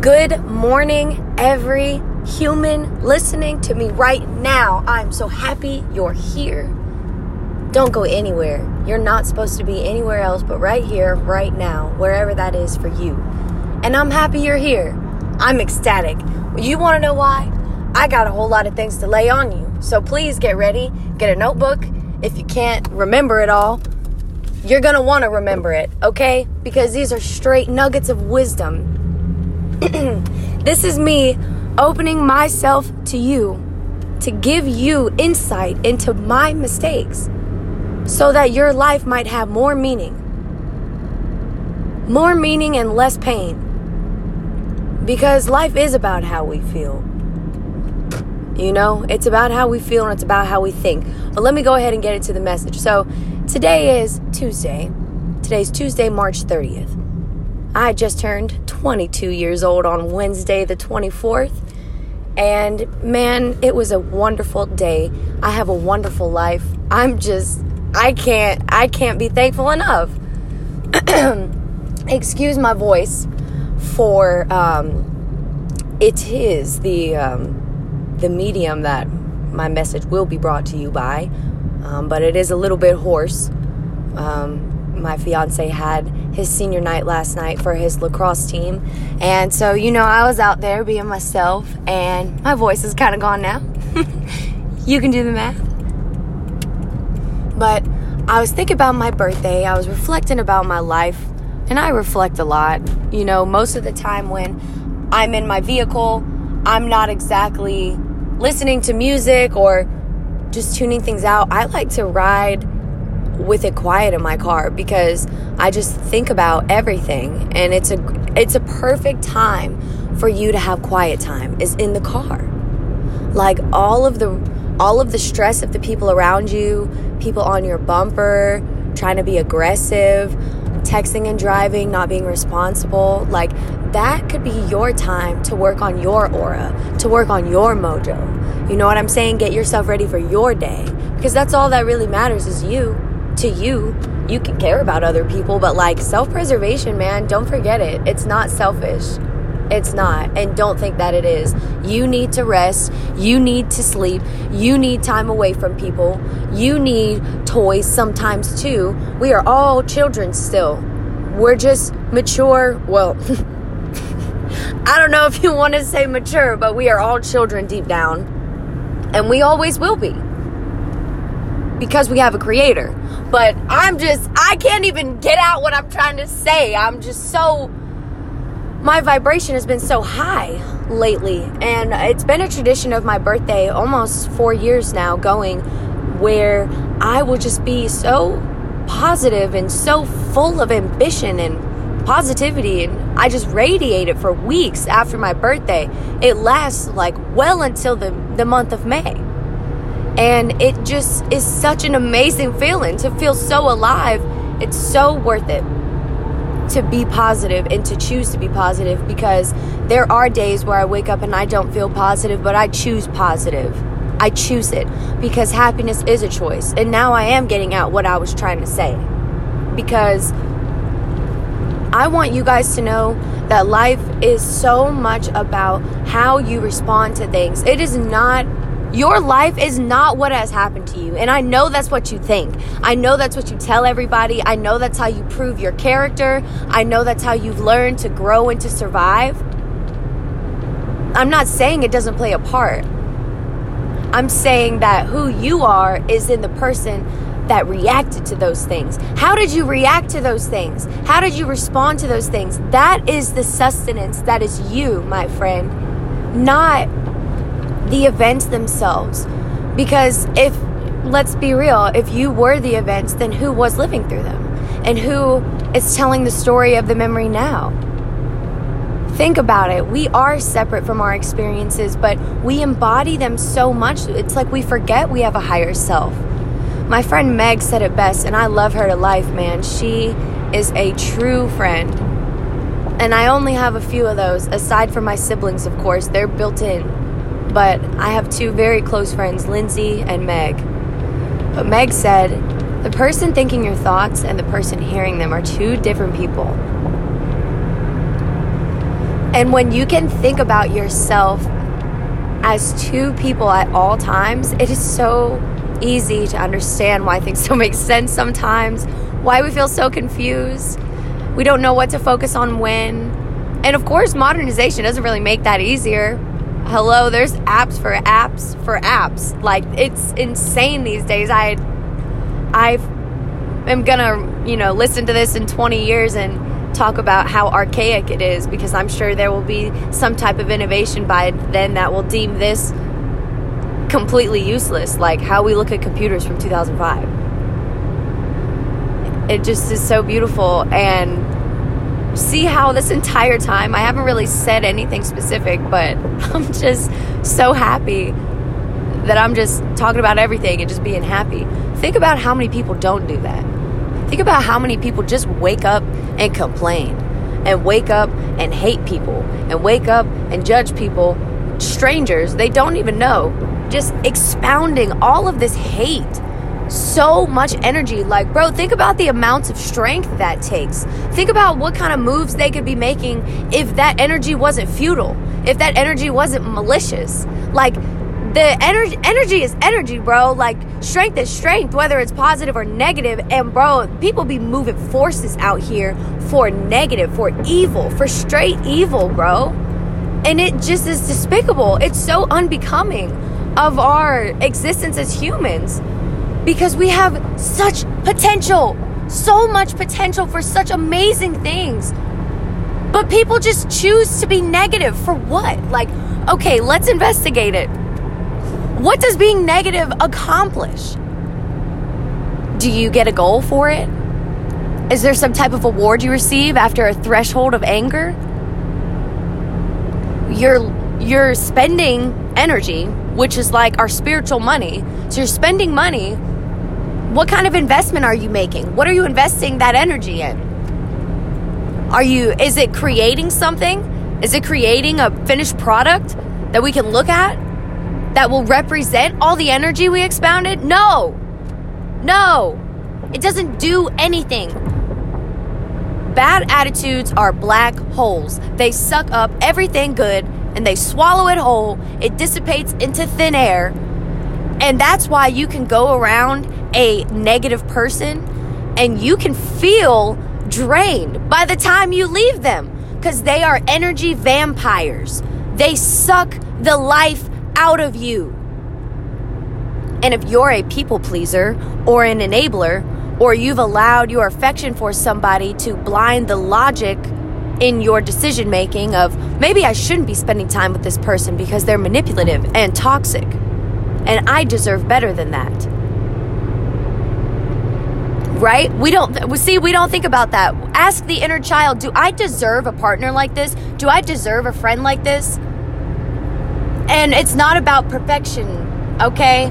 Good morning, every human listening to me right now. I'm so happy you're here. Don't go anywhere. You're not supposed to be anywhere else but right here, right now, wherever that is for you. And I'm happy you're here. I'm ecstatic. You want to know why? I got a whole lot of things to lay on you. So please get ready, get a notebook. If you can't remember it all, you're going to want to remember it, okay? Because these are straight nuggets of wisdom this is me opening myself to you to give you insight into my mistakes so that your life might have more meaning. More meaning and less pain. Because life is about how we feel. You know, it's about how we feel and it's about how we think. But let me go ahead and get into the message. So, today is Tuesday. Today's Tuesday, March 30th. I just turned 22 years old on Wednesday, the 24th. And man, it was a wonderful day. I have a wonderful life. I'm just, I can't, I can't be thankful enough. Excuse my voice for, um, it is the, um, the medium that my message will be brought to you by. Um, but it is a little bit hoarse. Um, my fiance had his senior night last night for his lacrosse team. And so, you know, I was out there being myself, and my voice is kind of gone now. you can do the math. But I was thinking about my birthday, I was reflecting about my life, and I reflect a lot. You know, most of the time when I'm in my vehicle, I'm not exactly listening to music or just tuning things out. I like to ride with it quiet in my car because I just think about everything and it's a it's a perfect time for you to have quiet time is in the car. Like all of the all of the stress of the people around you, people on your bumper, trying to be aggressive, texting and driving, not being responsible, like that could be your time to work on your aura, to work on your mojo. You know what I'm saying? Get yourself ready for your day because that's all that really matters is you to you. You can care about other people, but like self preservation, man, don't forget it. It's not selfish. It's not. And don't think that it is. You need to rest. You need to sleep. You need time away from people. You need toys sometimes too. We are all children still. We're just mature. Well, I don't know if you want to say mature, but we are all children deep down. And we always will be because we have a creator. But I'm just, I can't even get out what I'm trying to say. I'm just so, my vibration has been so high lately. And it's been a tradition of my birthday almost four years now going where I will just be so positive and so full of ambition and positivity and I just radiate it for weeks after my birthday. It lasts like well until the, the month of May. And it just is such an amazing feeling to feel so alive. It's so worth it to be positive and to choose to be positive because there are days where I wake up and I don't feel positive, but I choose positive. I choose it because happiness is a choice. And now I am getting out what I was trying to say. Because I want you guys to know that life is so much about how you respond to things. It is not your life is not what has happened to you. And I know that's what you think. I know that's what you tell everybody. I know that's how you prove your character. I know that's how you've learned to grow and to survive. I'm not saying it doesn't play a part. I'm saying that who you are is in the person that reacted to those things. How did you react to those things? How did you respond to those things? That is the sustenance that is you, my friend, not the events themselves. Because if, let's be real, if you were the events, then who was living through them? And who is telling the story of the memory now? Think about it. We are separate from our experiences, but we embody them so much. It's like we forget we have a higher self. My friend Meg said it best, and I love her to life, man. She is a true friend. And I only have a few of those, aside from my siblings, of course. They're built in but I have two very close friends, Lindsay and Meg. But Meg said, the person thinking your thoughts and the person hearing them are two different people. And when you can think about yourself as two people at all times, it is so easy to understand why things don't make sense sometimes, why we feel so confused. We don't know what to focus on when. And of course, modernization doesn't really make that easier. Hello, there's apps for apps for apps. Like it's insane these days. I I am gonna, you know, listen to this in 20 years and talk about how archaic it is because I'm sure there will be some type of innovation by then that will deem this completely useless, like how we look at computers from 2005. It just is so beautiful and see how this entire time I haven't really said anything specific, but I'm just so happy that I'm just talking about everything and just being happy. Think about how many people don't do that. Think about how many people just wake up and complain and wake up and hate people and wake up and judge people, strangers they don't even know, just expounding all of this hate. So much energy. Like, bro, think about the amounts of strength that takes. Think about what kind of moves they could be making if that energy wasn't futile, if that energy wasn't malicious. Like, the energy energy is energy, bro. Like strength is strength, whether it's positive or negative. And bro, people be moving forces out here for negative, for evil, for straight evil, bro. And it just is despicable. It's so unbecoming of our existence as humans because we have such potential, so much potential for such amazing things. But people just choose to be negative for what? Like, okay, let's investigate it. What does being negative accomplish? Do you get a goal for it? Is there some type of award you receive after a threshold of anger? You're you're spending energy, which is like our spiritual money. So you're spending money. What kind of investment are you making? What are you investing that energy in? Are you is it creating something? Is it creating a finished product that we can look at? that will represent all the energy we expounded? No. No. It doesn't do anything. Bad attitudes are black holes. They suck up everything good and they swallow it whole. It dissipates into thin air. And that's why you can go around a negative person and you can feel drained by the time you leave them because they are energy vampires. They suck the life out of you. And if you're a people pleaser or an enabler, or you've allowed your affection for somebody to blind the logic in your decision making of maybe I shouldn't be spending time with this person because they're manipulative and toxic, and I deserve better than that. Right? We don't see we don't think about that. Ask the inner child, do I deserve a partner like this? Do I deserve a friend like this? And it's not about perfection, okay?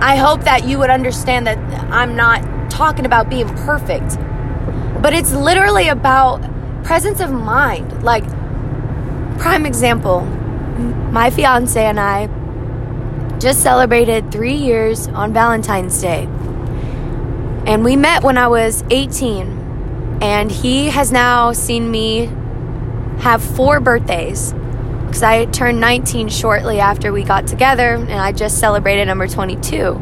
I hope that you would understand that I'm not talking about being perfect, but it's literally about presence of mind. Like, prime example, my fiance and I just celebrated three years on Valentine's Day. And we met when I was 18. And he has now seen me have four birthdays because I turned 19 shortly after we got together and I just celebrated number 22.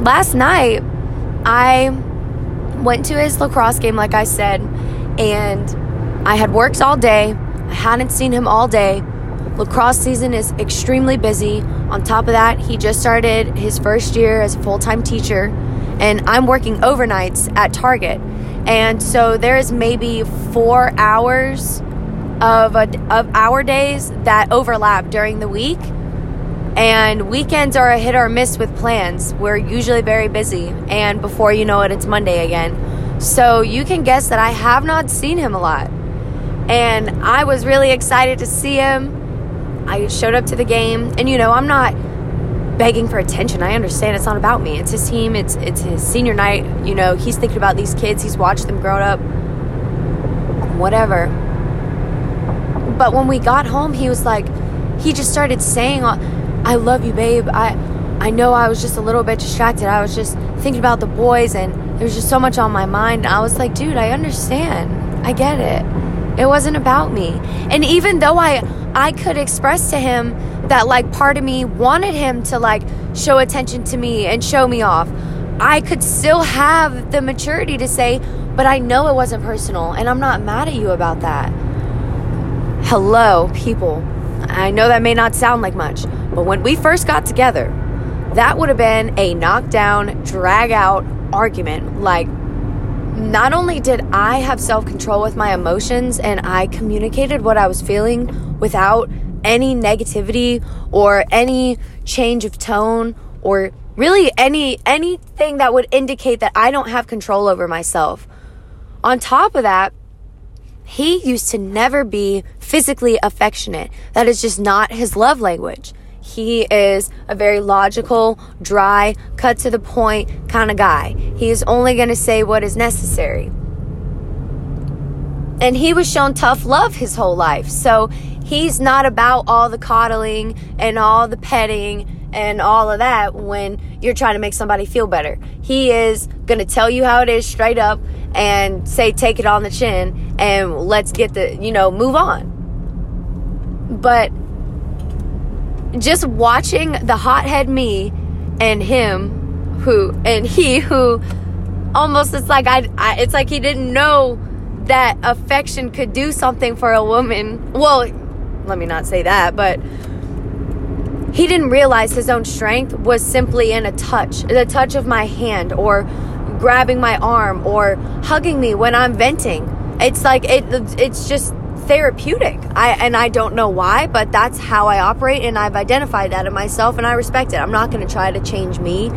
Last night, I went to his lacrosse game, like I said, and I had worked all day. I hadn't seen him all day. Lacrosse season is extremely busy. On top of that, he just started his first year as a full time teacher, and I'm working overnights at Target. And so there's maybe four hours of a, of our days that overlap during the week. And weekends are a hit or miss with plans. We're usually very busy, and before you know it, it's Monday again. So you can guess that I have not seen him a lot. And I was really excited to see him. I showed up to the game, and you know, I'm not begging for attention. I understand it's not about me. It's his team. It's it's his senior night. You know, he's thinking about these kids. He's watched them grow up. Whatever. But when we got home, he was like, he just started saying, I love you, babe. I, I know I was just a little bit distracted. I was just thinking about the boys and there was just so much on my mind. And I was like, dude, I understand. I get it. It wasn't about me. And even though I I could express to him that like part of me wanted him to like show attention to me and show me off, I could still have the maturity to say, but I know it wasn't personal and I'm not mad at you about that. Hello, people. I know that may not sound like much, but when we first got together, that would have been a knockdown, drag out argument. Like, not only did I have self control with my emotions and I communicated what I was feeling without any negativity or any change of tone or really any anything that would indicate that I don't have control over myself. On top of that, he used to never be physically affectionate. That is just not his love language. He is a very logical, dry, cut to the point kind of guy. He is only going to say what is necessary. And he was shown tough love his whole life. So he's not about all the coddling and all the petting and all of that when you're trying to make somebody feel better. He is going to tell you how it is straight up and say, take it on the chin and let's get the, you know, move on. But just watching the hothead me and him who and he who almost it's like I, I, it's like he didn't know that affection could do something for a woman. Well let me not say that but he didn't realize his own strength was simply in a touch the touch of my hand or grabbing my arm or hugging me when i'm venting. It's like it it's just therapeutic. I and I don't know why, but that's how I operate and I've identified that in myself and I respect it. I'm not going to try to change me.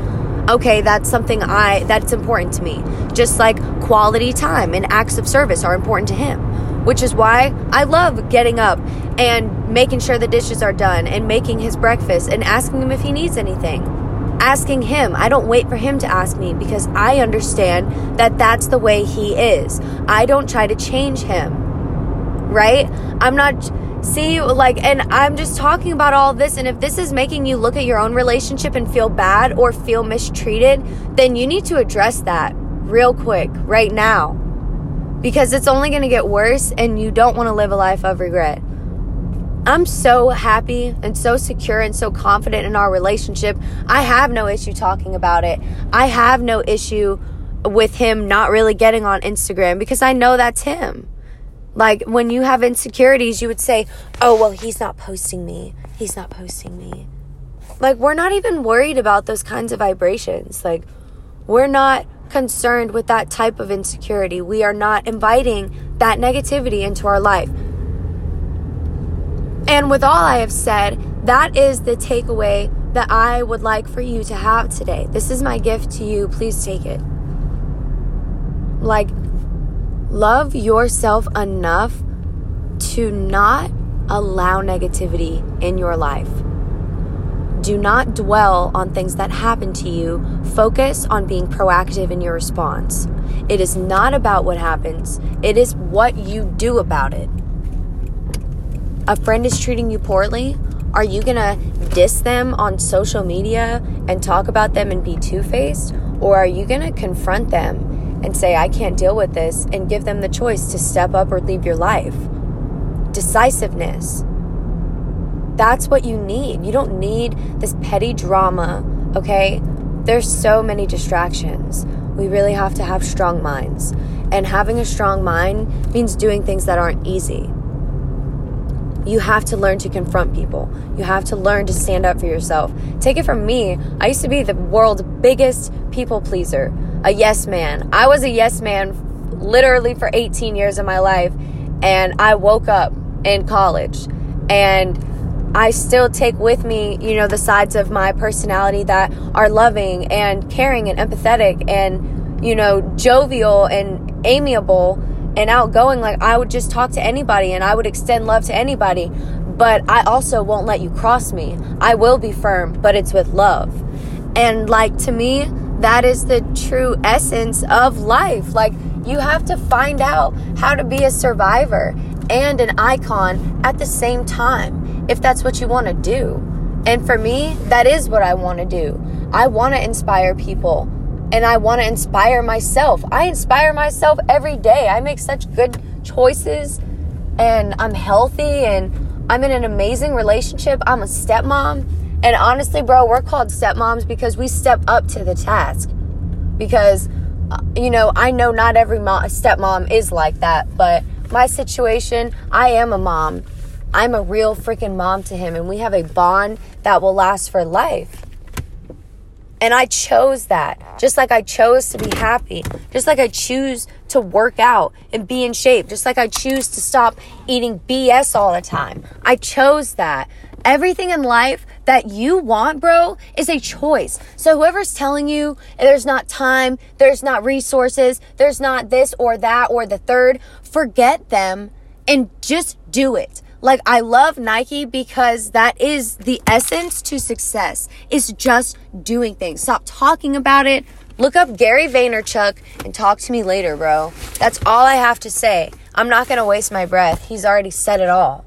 Okay, that's something I that's important to me. Just like quality time and acts of service are important to him, which is why I love getting up and making sure the dishes are done and making his breakfast and asking him if he needs anything. Asking him. I don't wait for him to ask me because I understand that that's the way he is. I don't try to change him right? I'm not see like and I'm just talking about all this and if this is making you look at your own relationship and feel bad or feel mistreated, then you need to address that real quick right now. Because it's only going to get worse and you don't want to live a life of regret. I'm so happy and so secure and so confident in our relationship. I have no issue talking about it. I have no issue with him not really getting on Instagram because I know that's him. Like when you have insecurities, you would say, oh, well, he's not posting me. He's not posting me. Like, we're not even worried about those kinds of vibrations. Like, we're not concerned with that type of insecurity. We are not inviting that negativity into our life. And with all I have said, that is the takeaway that I would like for you to have today. This is my gift to you. Please take it. Like, Love yourself enough to not allow negativity in your life. Do not dwell on things that happen to you. Focus on being proactive in your response. It is not about what happens, it is what you do about it. A friend is treating you poorly. Are you going to diss them on social media and talk about them and be two faced? Or are you going to confront them and say, I can't deal with this, and give them the choice to step up or leave your life. Decisiveness. That's what you need. You don't need this petty drama, okay? There's so many distractions. We really have to have strong minds. And having a strong mind means doing things that aren't easy. You have to learn to confront people. You have to learn to stand up for yourself. Take it from me. I used to be the world's biggest people pleaser a yes man. I was a yes man literally for 18 years of my life. And I woke up in college and I still take with me, you know, the sides of my personality that are loving and caring and empathetic and, you know, jovial and amiable and outgoing. Like I would just talk to anybody and I would extend love to anybody. But I also won't let you cross me. I will be firm, but it's with love. And like to me, that is the true essence of life. Like, you have to find out how to be a survivor and an icon at the same time if that's what you want to do. And for me, that is what I want to do. I want to inspire people and I want to inspire myself. I inspire myself every day. I make such good choices and I'm healthy and I'm in an amazing relationship. I'm a stepmom. And honestly, bro, we're called stepmoms because we step up to the task. Because, uh, you know, I know not every mom, stepmom is like that, but my situation, I am a mom. I'm a real freaking mom to him, and we have a bond that will last for life. And I chose that. Just like I chose to be happy. Just like I choose to work out and be in shape. Just like I choose to stop eating BS all the time. I chose that. Everything in life that you want, bro, is a choice. So whoever's telling you there's not time, there's not resources, there's not this or that or the third, forget them and just do it. Like I love Nike because that is the essence to success. It's just doing things. Stop talking about it. Look up Gary Vaynerchuk and talk to me later, bro. That's all I have to say. I'm not going to waste my breath. He's already said it all.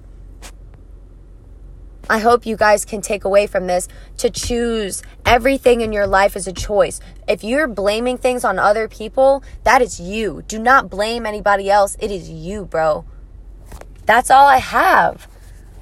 I hope you guys can take away from this to choose everything in your life as a choice. If you're blaming things on other people, that is you. Do not blame anybody else. It is you, bro. That's all I have.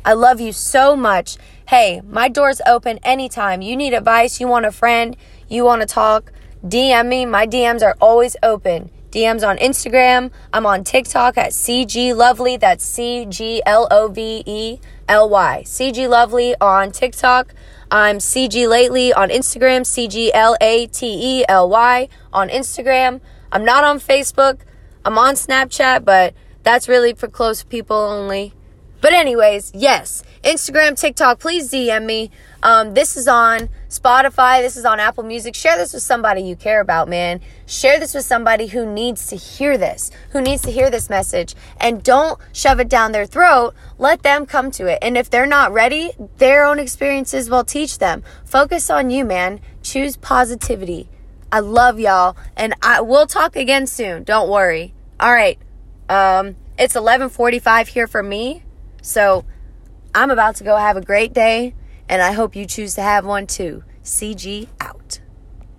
I love you so much. Hey, my door's open anytime. You need advice, you want a friend, you want to talk, DM me. My DMs are always open. DMs on Instagram. I'm on TikTok at CG Lovely. That's C G L O V E L Y. CG Lovely on TikTok. I'm CG Lately on Instagram. C G L A T E L Y on Instagram. I'm not on Facebook. I'm on Snapchat, but that's really for close people only. But anyways, yes, Instagram, TikTok, please DM me. Um, this is on Spotify. This is on Apple Music. Share this with somebody you care about, man. Share this with somebody who needs to hear this, who needs to hear this message. And don't shove it down their throat. Let them come to it. And if they're not ready, their own experiences will teach them. Focus on you, man. Choose positivity. I love y'all. And I will talk again soon. Don't worry. All right. Um, it's 11:45 here for me. So, I'm about to go have a great day and I hope you choose to have one too. CG out.